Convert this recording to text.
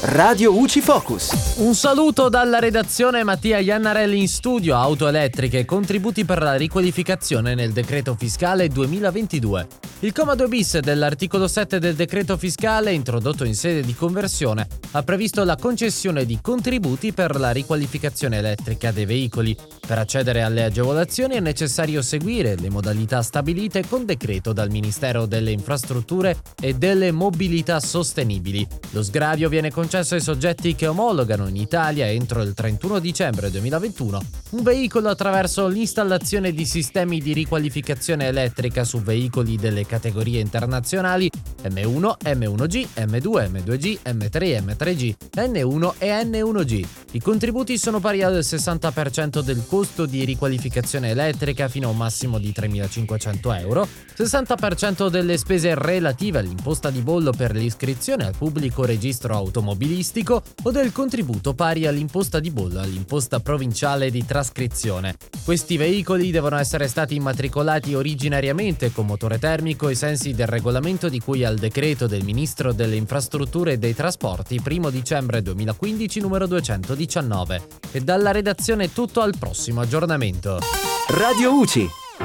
Radio UCI Focus. Un saluto dalla redazione Mattia Iannarelli in studio, auto elettriche, contributi per la riqualificazione nel decreto fiscale 2022. Il comma 2 bis dell'articolo 7 del decreto fiscale, introdotto in sede di conversione, ha previsto la concessione di contributi per la riqualificazione elettrica dei veicoli. Per accedere alle agevolazioni è necessario seguire le modalità stabilite con decreto dal Ministero delle Infrastrutture e delle Mobilità Sostenibili. Lo sgravio viene concesso ai soggetti che omologano in Italia entro il 31 dicembre 2021 un veicolo attraverso l'installazione di sistemi di riqualificazione elettrica su veicoli delle categorie internazionali M1, M1G, M2, M2G, M3, M3G, N1 e N1G. I contributi sono pari al 60% del costo di riqualificazione elettrica fino a un massimo di 3.500 euro, 60% delle spese relative all'imposta di bollo per l'iscrizione al pubblico registro automobilistico o del contributo pari all'imposta di bollo all'imposta provinciale di trascrizione. Questi veicoli devono essere stati immatricolati originariamente con motore termico ai sensi del regolamento di cui al decreto del Ministro delle Infrastrutture e dei Trasporti 1 dicembre 2015 numero 219. E dalla redazione tutto al prossimo aggiornamento. Radio UCI.